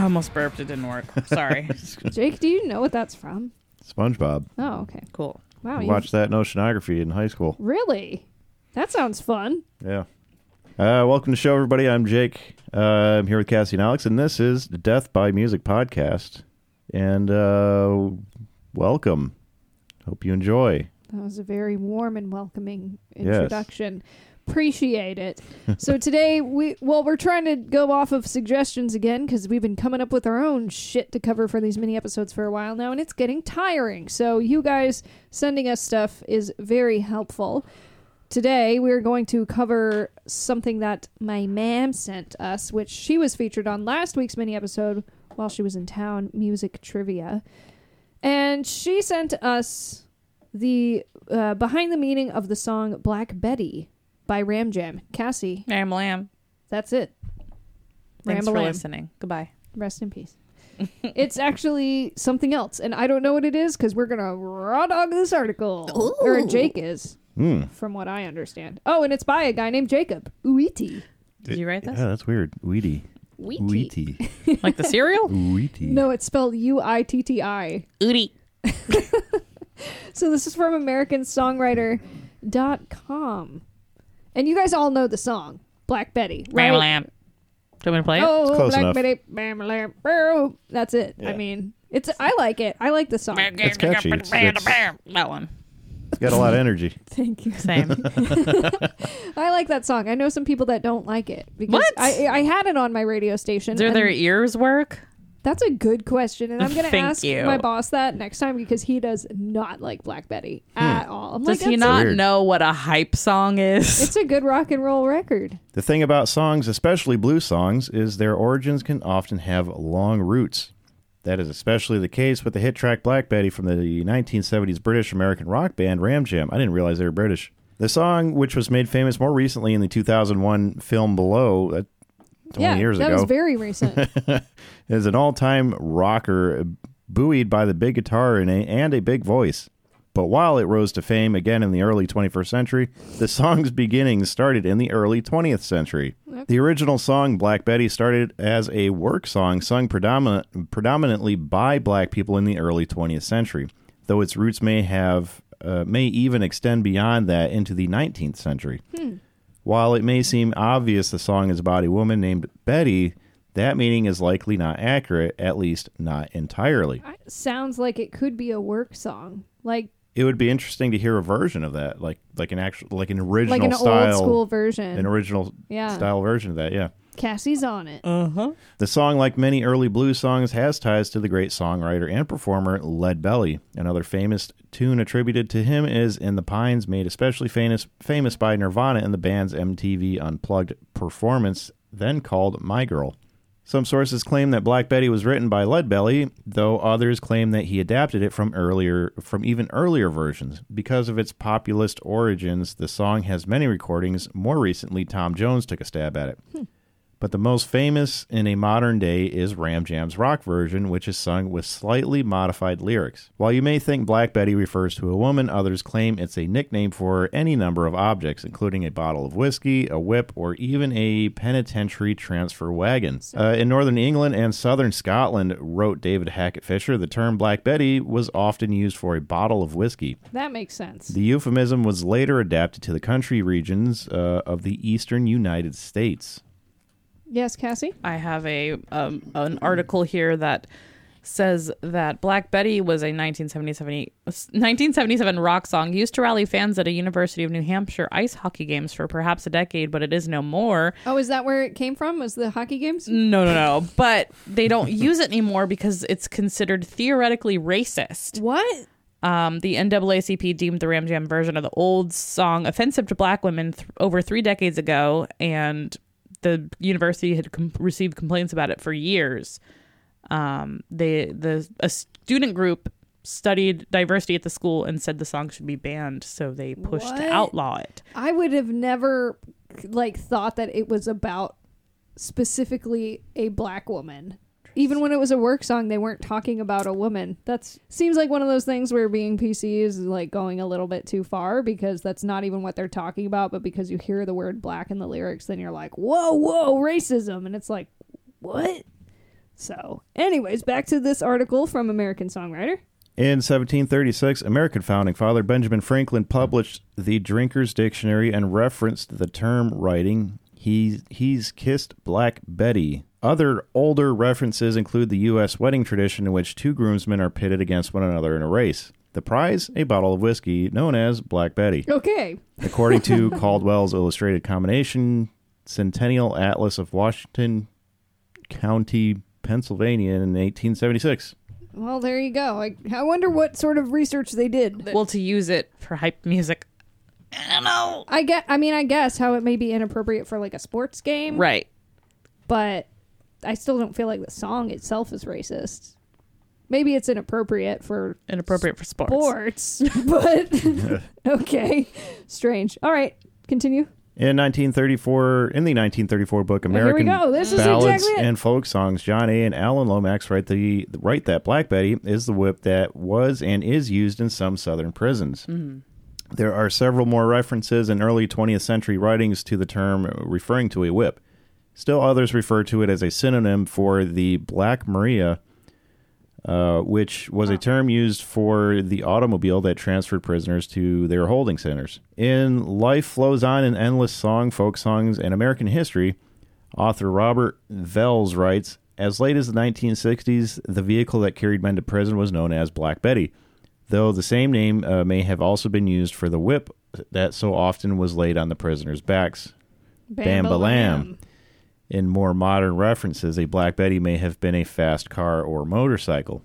I almost burped. It didn't work. Sorry. Jake, do you know what that's from? SpongeBob. Oh, okay. cool. Wow. I you- watched that in oceanography in high school. Really? That sounds fun. Yeah. Uh, welcome to the show, everybody. I'm Jake. Uh, I'm here with Cassie and Alex, and this is the Death by Music podcast. And uh, welcome. Hope you enjoy. That was a very warm and welcoming Yes. introduction. Appreciate it. so today we well we're trying to go off of suggestions again because we've been coming up with our own shit to cover for these mini episodes for a while now, and it's getting tiring. So you guys sending us stuff is very helpful. Today we're going to cover something that my ma'am sent us, which she was featured on last week's mini episode while she was in town, music trivia, and she sent us the uh, behind the meaning of the song Black Betty by Ram Jam. Cassie, Ram lamb. that's it. Thanks for Ram-a-lam. listening. Goodbye. Rest in peace. it's actually something else, and I don't know what it is because we're gonna raw dog this article, or Jake is, Hmm. from what I understand. Oh, and it's by a guy named Jacob Uitti. Did you write this? Yeah, that's weird. Weedy. Uiti. Weety. Like the cereal? Weety. No, it's spelled U I T T I. Udi. So this is from AmericanSongwriter.com. And you guys all know the song, Black Betty, right? Ram lamb. Do you want me to play it? Oh, Close Black enough. Betty, bam, lam, boo. That's it. I Yeah. mean, it's I like it. I like the song. It's catchy. It's- it's- that one. It's got a lot of energy. Thank you. Same. I like that song. I know some people that don't like it because What? I I had it on my radio station. Do and their ears work? That's a good question, and I'm gonna Thank ask you. my boss that next time because he does not like Black Betty at all. I'm Does like, he "That's a- not weird. know what a hype song is? It's a good rock and roll record. The thing about songs, especially blues songs, is their origins can often have long roots. That is especially the case with the hit track Black Betty from the 1970s British American rock band Ram Jam. I didn't realize they were British. The song, which was made famous more recently in the 2001 film Blow, uh, 20 yeah, years that ago, That was very recent. is an all time rocker buoyed by the big guitar and a, and a big voice. But while it rose to fame again in the early 21st century, the song's beginnings started in the early 20th century. The original song, Black Betty, started as a work song sung predominant, predominantly by black people in the early 20th century, though its roots may have uh, may even extend beyond that into the 19th century. While it may seem obvious the song is about a woman named Betty, that meaning is likely not accurate, at least not entirely. Sounds like it could be a work song, like It would be interesting to hear a version of that, like like an actual like an original like an style, old school version. an original Yeah. style version of that. Yeah, Cassie's on it. Uh-huh. the song, like many early blues songs, has ties to the great songwriter and performer Lead Belly. Another famous tune attributed to him is "In the Pines," made especially famous famous by Nirvana in the band's MTV Unplugged performance, then called "My Girl." Some sources claim that Black Betty was written by Leadbelly, though others claim that he adapted it from earlier from even earlier versions. Because of its populist origins, the song has many recordings. More recently, Tom Jones took a stab at it. But the most famous in a modern day is Ram Jam's rock version, which is sung with slightly modified lyrics. While you may think Black Betty refers to a woman, others claim it's a nickname for any number of objects, including a bottle of whiskey, a whip, or even a penitentiary transfer wagon. Uh, in northern England and southern Scotland, wrote David Hackett Fischer, the term Black Betty was often used for a bottle of whiskey. That makes sense. The euphemism was later adapted to the country regions uh, of the eastern United States. Yes, Cassie. I have a um, an article here that says that Black Betty was a 1977, 1977 rock song used to rally fans at a University of New Hampshire ice hockey games for perhaps a decade, but it is no more. Oh, is that where it came from? Was the hockey games? No, no, no. But they don't use it anymore because it's considered theoretically racist. What? Um, the NAACP deemed the Ram Jam version of the old song offensive to black women th- over three decades ago, and the university had com- received complaints about it for years. Um, they the a student group studied diversity at the school and said the song should be banned, so they pushed What? to outlaw it. I would have never like thought that it was about specifically a black woman. Even when it was a work song, they weren't talking about a woman. That's seems like one of those things where being PC is like going a little bit too far because that's not even what they're talking about. But because you hear the word black in the lyrics, then you're like, whoa, whoa, racism, and it's like, what? So, anyways, back to this article from American Songwriter. In 1736, American founding father Benjamin Franklin published the Drinker's Dictionary and referenced the term writing, he, he's kissed Black Betty. Other older references include the U.S. wedding tradition in which two groomsmen are pitted against one another in a race. The prize, a bottle of whiskey known as Black Betty. Okay, According to Caldwell's Illustrated Combination Centennial Atlas of Washington County, Pennsylvania in 1876. well, there you go. I, I wonder what sort of research they did. Well, to use it for hype music. I don't know. I get. I mean, I guess how it may be inappropriate for like a sports game, Right. but I still don't feel like the song itself is racist. Maybe it's inappropriate for Inappropriate for sports. sports, but okay, strange. All right, continue. In 1934, in the 1934 book Well, here we go. This is Ballads exactly it. and Folk Songs, John A. and Alan Lomax write the write that Black Betty is the whip that was and is used in some southern prisons. Mm-hmm. There are several more references in early 20th century writings to the term referring to a whip. Still, others refer to it as a synonym for the Black Maria, uh, which was a term used for the automobile that transferred prisoners to their holding centers. In Life Flows On in Endless Song, Folk Songs, and American History, author Robert V. Wells writes As late as the 1960s, the vehicle that carried men to prison was known as Black Betty, though the same name uh, may have also been used for the whip that so often was laid on the prisoners' backs. Bam-ba-lam. In more modern references, a Black Betty may have been a fast car or motorcycle.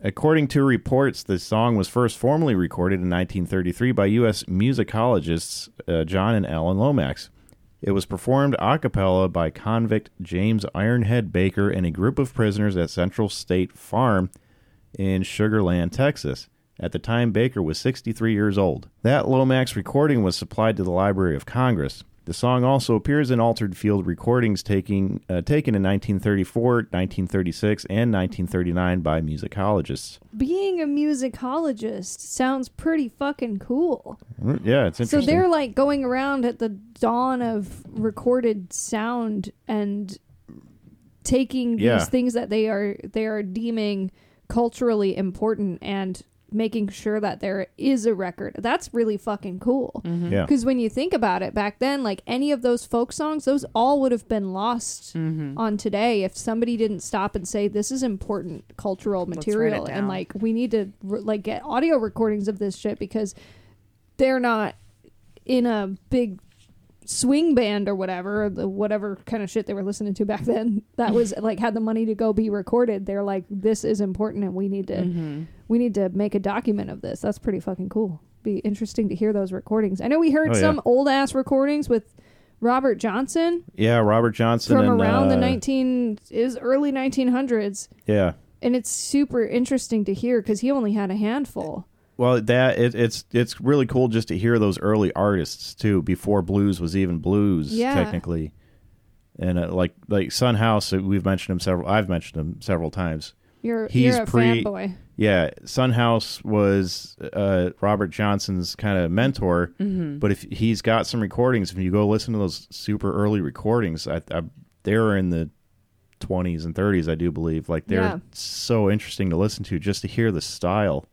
According to reports, the song was first formally recorded in 1933 by U.S. musicologists uh, John and Alan Lomax. It was performed a cappella by convict James Ironhead Baker and a group of prisoners at Central State Farm in Sugar Land, Texas. At the time, Baker was 63 years old. That Lomax recording was supplied to the Library of Congress. The song also appears in altered field recordings taking, uh, taken in 1934, 1936, and 1939 by musicologists. Being a musicologist sounds pretty fucking cool. Mm, Yeah, it's interesting. So interesting. they're like going around at the dawn of recorded sound and taking Yeah. these things that they are they are deeming culturally important and making sure that there is a record. That's really fucking cool. yeah. Because when you think about it, back then, like any of those folk songs, those all would have been lost on today if somebody didn't stop and say, "This is important cultural material," and like we need to re- like get audio recordings of this shit because they're not in a big swing band or whatever, or the whatever kind of shit they were listening to back then. That was like had the money to go be recorded. They're like, "This is important, and we need to." Mm-hmm. We need to make a document of this. That's pretty fucking cool. Be interesting to hear those recordings. I know we heard Oh, yeah. some old ass recordings with Robert Johnson Yeah, Robert Johnson from and, around the uh, 19 is early 1900s Yeah. and it's super interesting to hear cuz he only had a handful. Well, that it, it's it's really cool just to hear those early artists too, before blues was even blues Yeah. technically, and uh, like like Sun House, uh, we've mentioned him several. I've mentioned him several times. You're He's you're a pre- fanboy. Yeah, Sun House was uh, Robert Johnson's kind of mentor, but if he's got some recordings, if you go listen to those super early recordings, I, I they're in the twenties and thirties, I do believe. Like they're Yeah. so interesting to listen to, just to hear the style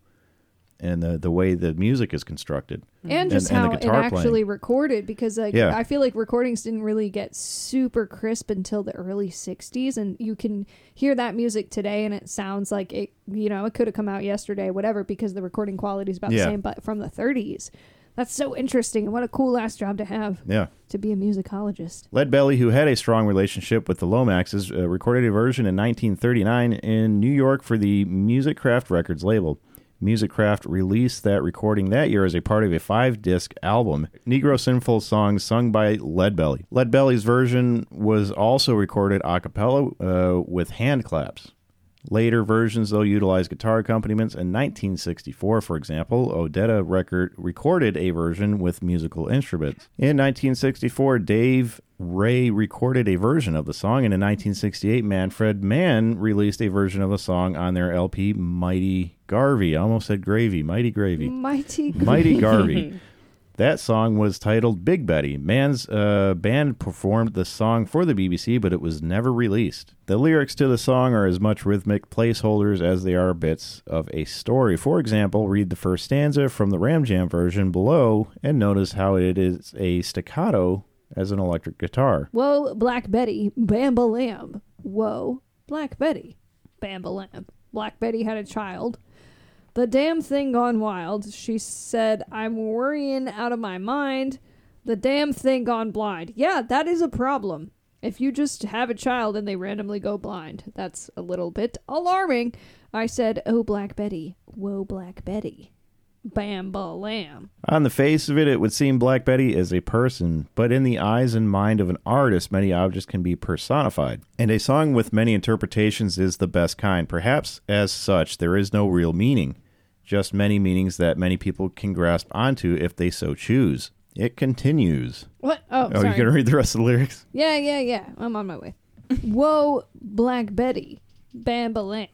and the the way the music is constructed. And just and the how it actually recorded because like Yeah. I feel like recordings didn't really get super crisp until the early 60s and you can hear that music today and it sounds like it you know it could have come out yesterday whatever because the recording quality is about Yeah. the same but from the 30s. That's so interesting and what a cool ass job to have Yeah. to be a musicologist. Lead Belly, who had a strong relationship with the Lomaxes, uh, recorded a version in 1939 in New York for the Musicraft Records label. Musicraft released that recording that year as a part of a five disc album, Negro Sinful Songs sung by Lead Belly. Lead Belly's version was also recorded a cappella uh, with hand claps. Later versions, though, utilized guitar accompaniments. In 1964, for example, Odetta record recorded a version with musical instruments. In 1964, Dave Ray recorded a version of the song, and in 1968, Manfred Mann released a version of the song on their LP Mighty Garvey. I almost said gravy, Mighty Gravy. Mighty. Mighty Garvey. That song was titled Big Betty. Man's uh, band performed the song for the BBC, but it was never released. The lyrics to the song are as much rhythmic placeholders as they are bits of a story. For example, read the first stanza from the Ram Jam version below and notice how it is a staccato as an electric guitar. Whoa, Black Betty, Bamba Lamb. Whoa, Black Betty, Bamba Lamb. Black Betty had a child. The damn thing gone wild. She said, I'm worrying out of my mind. The damn thing gone blind. Yeah, that is a problem. If you just have a child and they randomly go blind, that's a little bit alarming. I said, Oh, Black Betty. Whoa, Black Betty. Bamba Lamb. On the face of it, it would seem Black Betty is a person, but in the eyes and mind of an artist, many objects can be personified. And a song with many interpretations is the best kind. Perhaps as such, there is no real meaning, just many meanings that many people can grasp onto if they so choose. It continues. What? Oh, Oh, sorry. you gonna read the rest of the lyrics? Yeah, yeah, yeah. I'm on my way. Whoa, Black Betty. Bamba Lamb.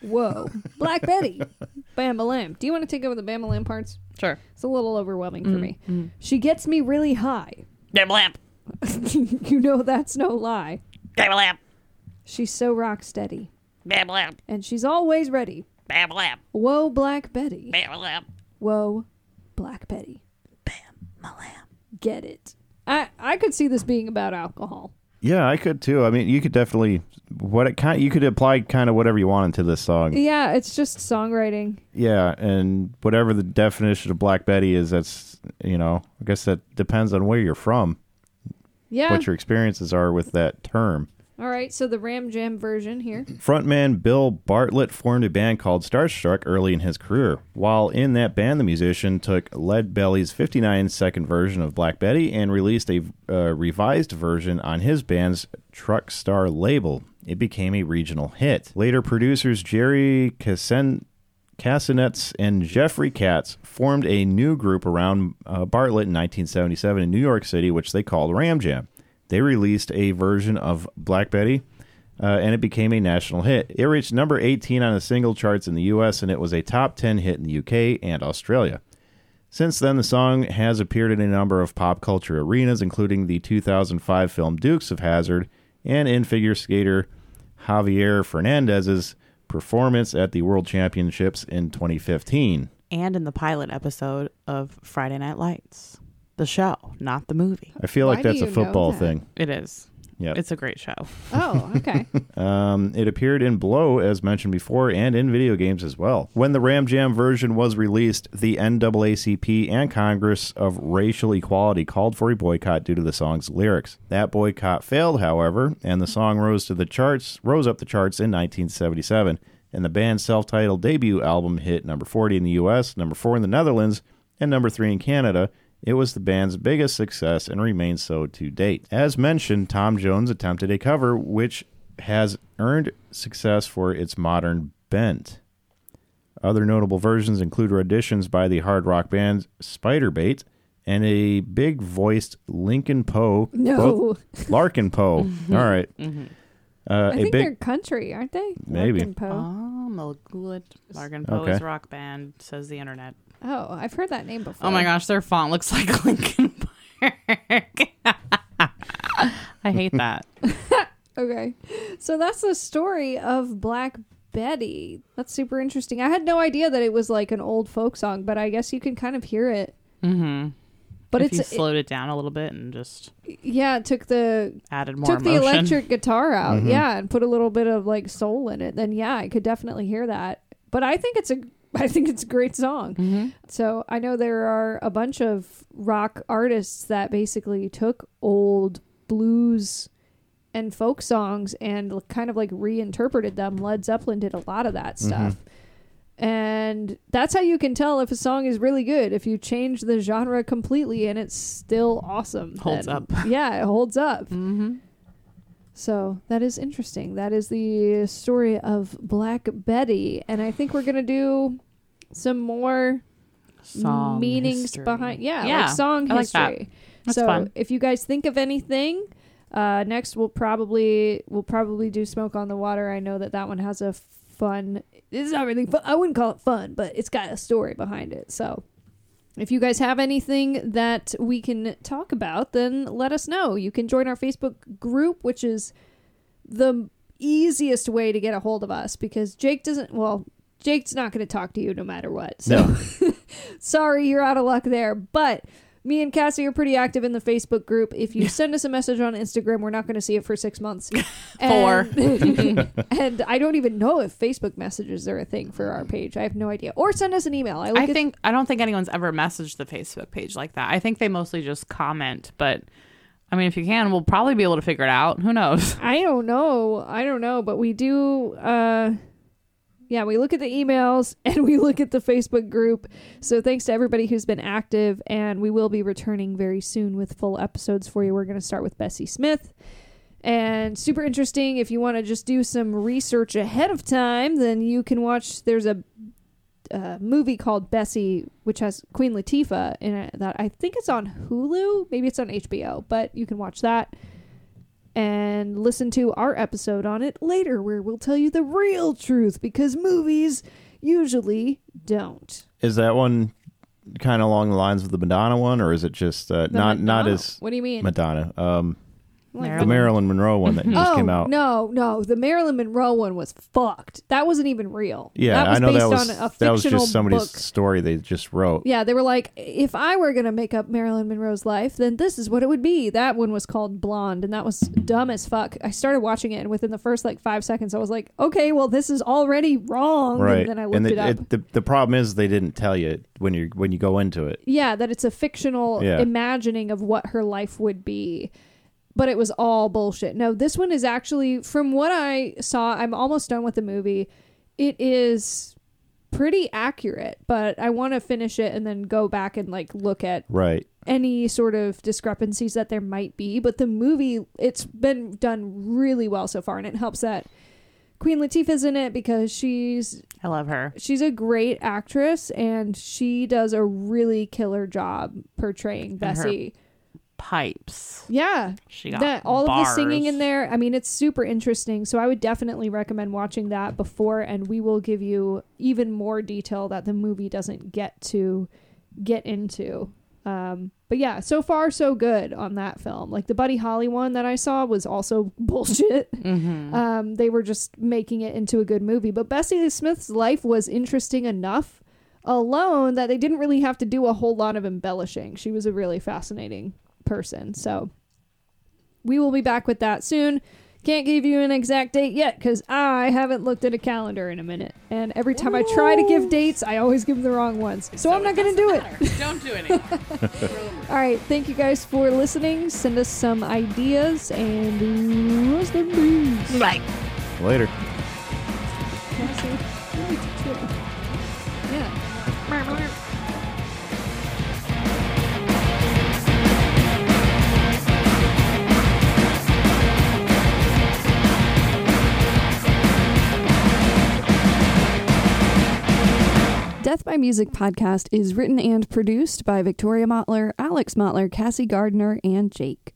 Whoa, Black Betty. Bamba Lamb. Do you want to take over the Bamba Lamb parts? Sure. It's a little overwhelming for mm, me. Mm. She gets me really high. Bam lamp. you know that's no lie. Bam lamp. She's so rock steady. Bam lamp. And she's always ready. Bam lamp. Whoa, Black Betty. Bam lamp. Whoa, Black Betty. Bam lamp. Get it. I, I could see this being about alcohol. Yeah, I could too. I mean, you could definitely what it kind. You could apply kind of whatever you want into this song. Yeah, it's just songwriting. Yeah, and whatever the definition of Black Betty is, that's you know, I guess that depends on where you're from, Yeah. what your experiences are with that term. All right, so the Ram Jam version here. Frontman Bill Bartlett formed a band called Starstruck early in his career. While in that band, the musician took Lead Belly's 59 second version of Black Betty and released a uh, revised version on his band's Truck Star label. It became a regional hit. Later, producers Jerry Cassen. Kasenetz and Jeffrey Katz formed a new group around uh, Bartlett in 1977 in New York City, which they called Ram Jam. They released a version of Black Betty, uh, and it became a national hit. It reached number 18 on the single charts in the U.S., and it was a top 10 hit in the U.K. and Australia. Since then, the song has appeared in a number of pop culture arenas, including the 2005 film Dukes of Hazzard and in figure skater Javier Fernandez's performance at the World Championships in 2015. And in the pilot episode of Friday Night Lights, the show, not the movie. I feel Why like do that's a you know football that? thing. It is. Yep. It's a great show. Oh, okay. Um, it appeared in Blow, as mentioned before, and in video games as well. When the Ram Jam version was released, the NAACP and Congress of Racial Equality called for a boycott due to the song's lyrics. That boycott failed, however, and the song rose to the charts, rose up the charts in 1977, and the band's self-titled debut album hit number 40 in the U.S., number four in the Netherlands, and number three in Canada. It was the band's biggest success and remains so to date. As mentioned, Tom Jones attempted a cover which has earned success for its modern bent. Other notable versions include renditions by the hard rock band Spiderbait and a big voiced Lincoln Poe. No. both- Larkin Poe. All right. Uh, I a think big they're country, aren't they? Maybe. Larkin Poe. Oh, Milgood. Larkin Poe's Okay. rock band, says the internet. Oh, I've heard that name before. Oh my gosh, their font looks like Lincoln Park. I hate that. Okay. So that's the story of Black Betty. That's super interesting. I had no idea that it was like an old folk song, but I guess you can kind of hear it. Mm-hmm. But if you it's slowed it down a little bit and just yeah, it took the added more took the electric guitar out, Mhm. yeah, and put a little bit of like soul in it. Then yeah, I could definitely hear that. But I think it's a I think it's a great song. Mhm. So I know there are a bunch of rock artists that basically took old blues and folk songs and kind of like reinterpreted them. Led Zeppelin did a lot of that stuff. And that's how you can tell if a song is really good. If you change the genre completely and it's still awesome. Holds then- up. Yeah, it holds up. Mm-hmm. So that is interesting. That is the story of Black Betty, and I think we're gonna do some more Song meanings history. behind yeah, Yeah, like song I like that. history. That's so fun. if you guys think of anything, uh, next we'll probably we'll probably do Smoke on the Water. I know that that one has a fun. It's not really fun. I wouldn't call it fun, but it's got a story behind it. So if you guys have anything that we can talk about, then let us know. You can join our Facebook group, which is the easiest way to get a hold of us because Jake doesn't. Well, Jake's not going to talk to you no matter what. So No. sorry, you're out of luck there. But me and Cassie are pretty active in the Facebook group. If you send us a message on Instagram, we're not going to see it for six months. Four. And, and I don't even know if Facebook messages are a thing for our page. I have no idea. Or send us an email. I, look I at- think I don't think anyone's ever messaged the Facebook page like that. I think they mostly just comment, but I mean if you can, we'll probably be able to figure it out. Who knows? I don't know. I don't know, but we do uh yeah, we look at the emails and we look at the Facebook group. So thanks to everybody who's been active and we will be returning very soon with full episodes for you. We're going to start with Bessie Smith. And super interesting if you want to just do some research ahead of time, then you can watch there's a uh, movie called Bessie, which has Queen Latifah in it. That I think it's on Hulu, maybe it's on HBO, but you can watch that and listen to our episode on it later, where we'll tell you the real truth because movies usually don't. Is that one kind of along the lines of the Madonna one, or is it just uh, not not as What do you mean? Madonna? Um, Like the Marilyn Monroe one that just oh came out. no, no, the Marilyn Monroe one was fucked. That wasn't even real. Yeah, that was I know based that was on a that was fictional just somebody's book. story they just wrote. Yeah, they were like, if I were gonna make up Marilyn Monroe's life, then this is what it would be. That one was called Blonde, and that was dumb as fuck. I started watching it, and within the first like five seconds, I was like, okay, well, this is already wrong. Right, And then I looked the, it up. the the problem is they didn't tell you when you when you go into it. yeah, that it's a fictional Yeah. imagining of what her life would be. But it was all bullshit. No, this one is actually, from what I saw, I'm almost done with the movie. It is pretty accurate, but I want to finish it and then go back and like look at Right. any sort of discrepancies that there might be. But the movie, it's been done really well so far, and it helps that Queen Latifah's in it because she's I love her. she's a great actress and she does a really killer job portraying her Bessie. Pipes. Yeah, She got that all of the singing in there. I mean, it's super interesting. So I would definitely recommend watching that before, and we will give you even more detail that the movie doesn't get to get into. Um, but yeah, so far so good on that film. Like the Buddy Holly one that I saw was also bullshit. Mm-hmm. Um, they were just making it into a good movie. But Bessie Smith's life was interesting enough alone that they didn't really have to do a whole lot of embellishing. She was a really fascinating person. So we will be back with that soon. Can't give you an exact date yet because I haven't looked at a calendar in a minute. And every time I try to give dates, I always give them the wrong ones. So, I'm not going to do it. Don't do anything. All right. Thank you guys for listening. Send us some ideas and roast them beans. Bye. Later. Death by Music podcast is written and produced by Victoria Motler, Alex Motler, Cassie Gardner, and Jake.